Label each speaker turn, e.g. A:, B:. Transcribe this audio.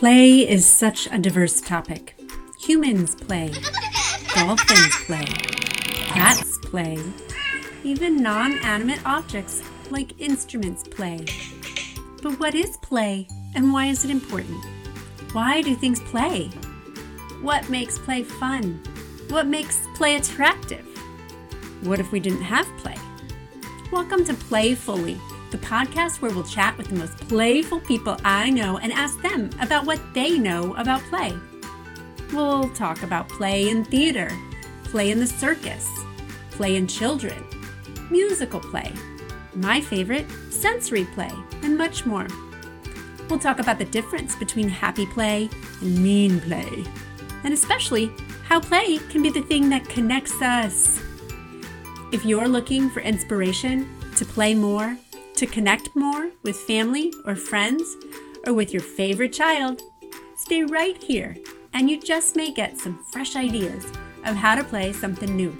A: Play is such a diverse topic. Humans play, dolphins play, cats play, even non animate objects like instruments play. But what is play and why is it important? Why do things play? What makes play fun? What makes play attractive? What if we didn't have play? Welcome to Playfully, the podcast where we'll chat with the most playful people I know and ask them about what they know about play. We'll talk about play in theater, play in the circus, play in children, musical play, my favorite, sensory play, and much more. We'll talk about the difference between happy play and mean play, and especially how play can be the thing that connects us. If you're looking for inspiration to play more, to connect more with family or friends, or with your favorite child, stay right here and you just may get some fresh ideas of how to play something new.